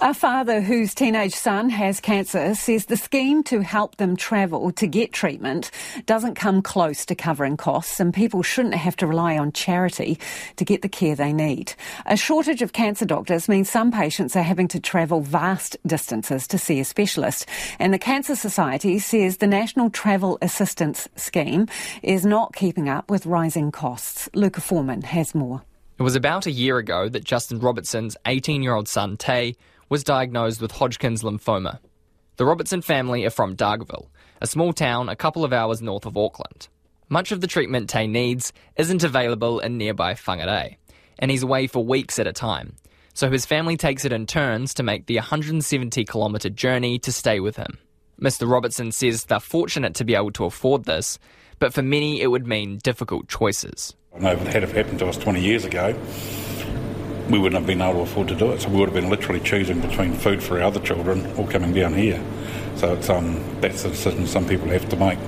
A father whose teenage son has cancer says the scheme to help them travel to get treatment doesn't come close to covering costs and people shouldn't have to rely on charity to get the care they need. A shortage of cancer doctors means some patients are having to travel vast distances to see a specialist and the Cancer Society says the National Travel Assistance Scheme is not keeping up with rising costs. Luka Forman has more. It was about a year ago that Justin Robertson's 18 year old son, Tay, was diagnosed with Hodgkin's lymphoma. The Robertson family are from Dargaville, a small town a couple of hours north of Auckland. Much of the treatment Tay needs isn't available in nearby Whangarei, and he's away for weeks at a time, so his family takes it in turns to make the 170 kilometre journey to stay with him. Mr. Robertson says they're fortunate to be able to afford this, but for many it would mean difficult choices. I know if it had happened to us 20 years ago, we wouldn't have been able to afford to do it. So we would have been literally choosing between food for our other children or coming down here. So it's, um, that's a decision some people have to make.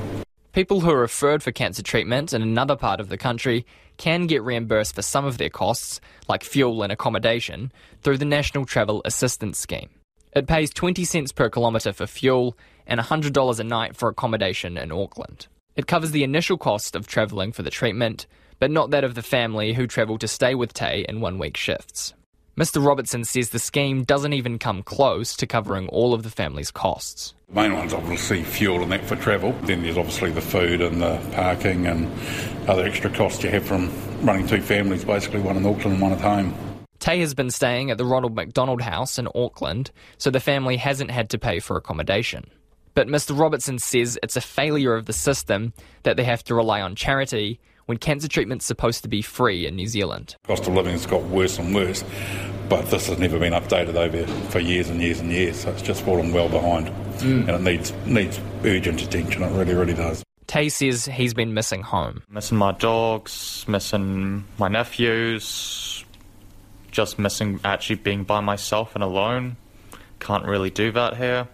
People who are referred for cancer treatment in another part of the country can get reimbursed for some of their costs, like fuel and accommodation, through the National Travel Assistance Scheme. It pays 20 cents per kilometre for fuel and $100 a night for accommodation in Auckland. It covers the initial cost of travelling for the treatment, but not that of the family who travel to stay with Tay in one week shifts. Mr. Robertson says the scheme doesn't even come close to covering all of the family's costs. The main one's obviously fuel and that for travel. Then there's obviously the food and the parking and other extra costs you have from running two families, basically one in Auckland and one at home. Tay has been staying at the Ronald McDonald House in Auckland, so the family hasn't had to pay for accommodation. But Mr. Robertson says it's a failure of the system that they have to rely on charity when cancer treatment's supposed to be free in New Zealand. Cost of living has got worse and worse, but this has never been updated over for years and years and years, so it's just fallen well behind. Mm. And it needs needs urgent attention, it really, really does. Tay says he's been missing home. Missing my dogs, missing my nephews, just missing actually being by myself and alone. Can't really do that here.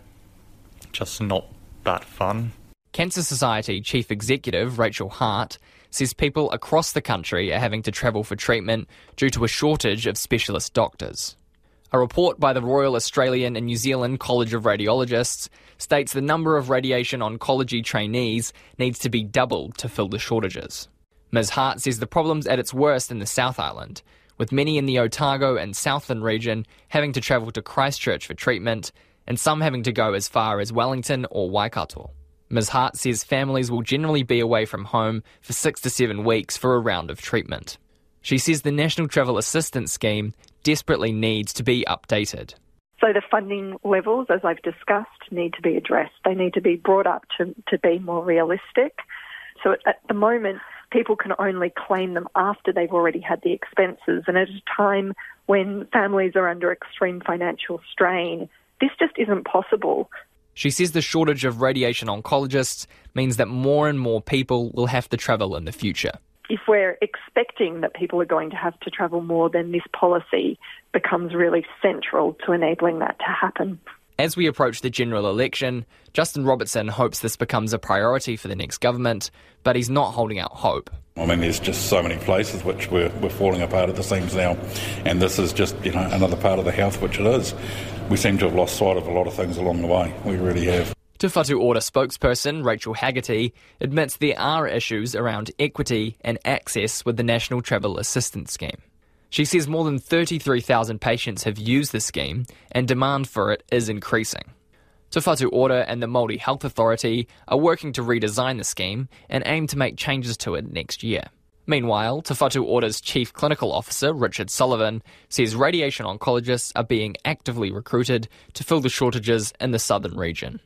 Just not that fun. Cancer Society Chief Executive Rachel Hart says people across the country are having to travel for treatment due to a shortage of specialist doctors. A report by the Royal Australian and New Zealand College of Radiologists states the number of radiation oncology trainees needs to be doubled to fill the shortages. Ms. Hart says the problem's at its worst in the South Island, with many in the Otago and Southland region having to travel to Christchurch for treatment, and some having to go as far as Wellington or Waikato. Ms. Hart says families will generally be away from home for six to seven weeks for a round of treatment. She says the National Travel Assistance Scheme desperately needs to be updated. So the funding levels, as I've discussed, need to be addressed. They need to be brought up to, to be more realistic. So at the moment, people can only claim them after they've already had the expenses. And at a time when families are under extreme financial strain, this just isn't possible. She says the shortage of radiation oncologists means that more and more people will have to travel in the future. If we're expecting that people are going to have to travel more, then this policy becomes really central to enabling that to happen. As we approach the general election, Justin Robertson hopes this becomes a priority for the next government, but he's not holding out hope. I mean, there's just so many places which we're, we're falling apart at the seams now, and this is just you know another part of the health which it is. We seem to have lost sight of a lot of things along the way. We really have. Te Whatu Ora spokesperson Rachel Haggerty admits there are issues around equity and access with the National Travel Assistance Scheme. She says more than 33,000 patients have used the scheme and demand for it is increasing. Te Whatu and the Māori Health Authority are working to redesign the scheme and aim to make changes to it next year. Meanwhile, Te Whatu Chief Clinical Officer, Richard Sullivan, says radiation oncologists are being actively recruited to fill the shortages in the southern region.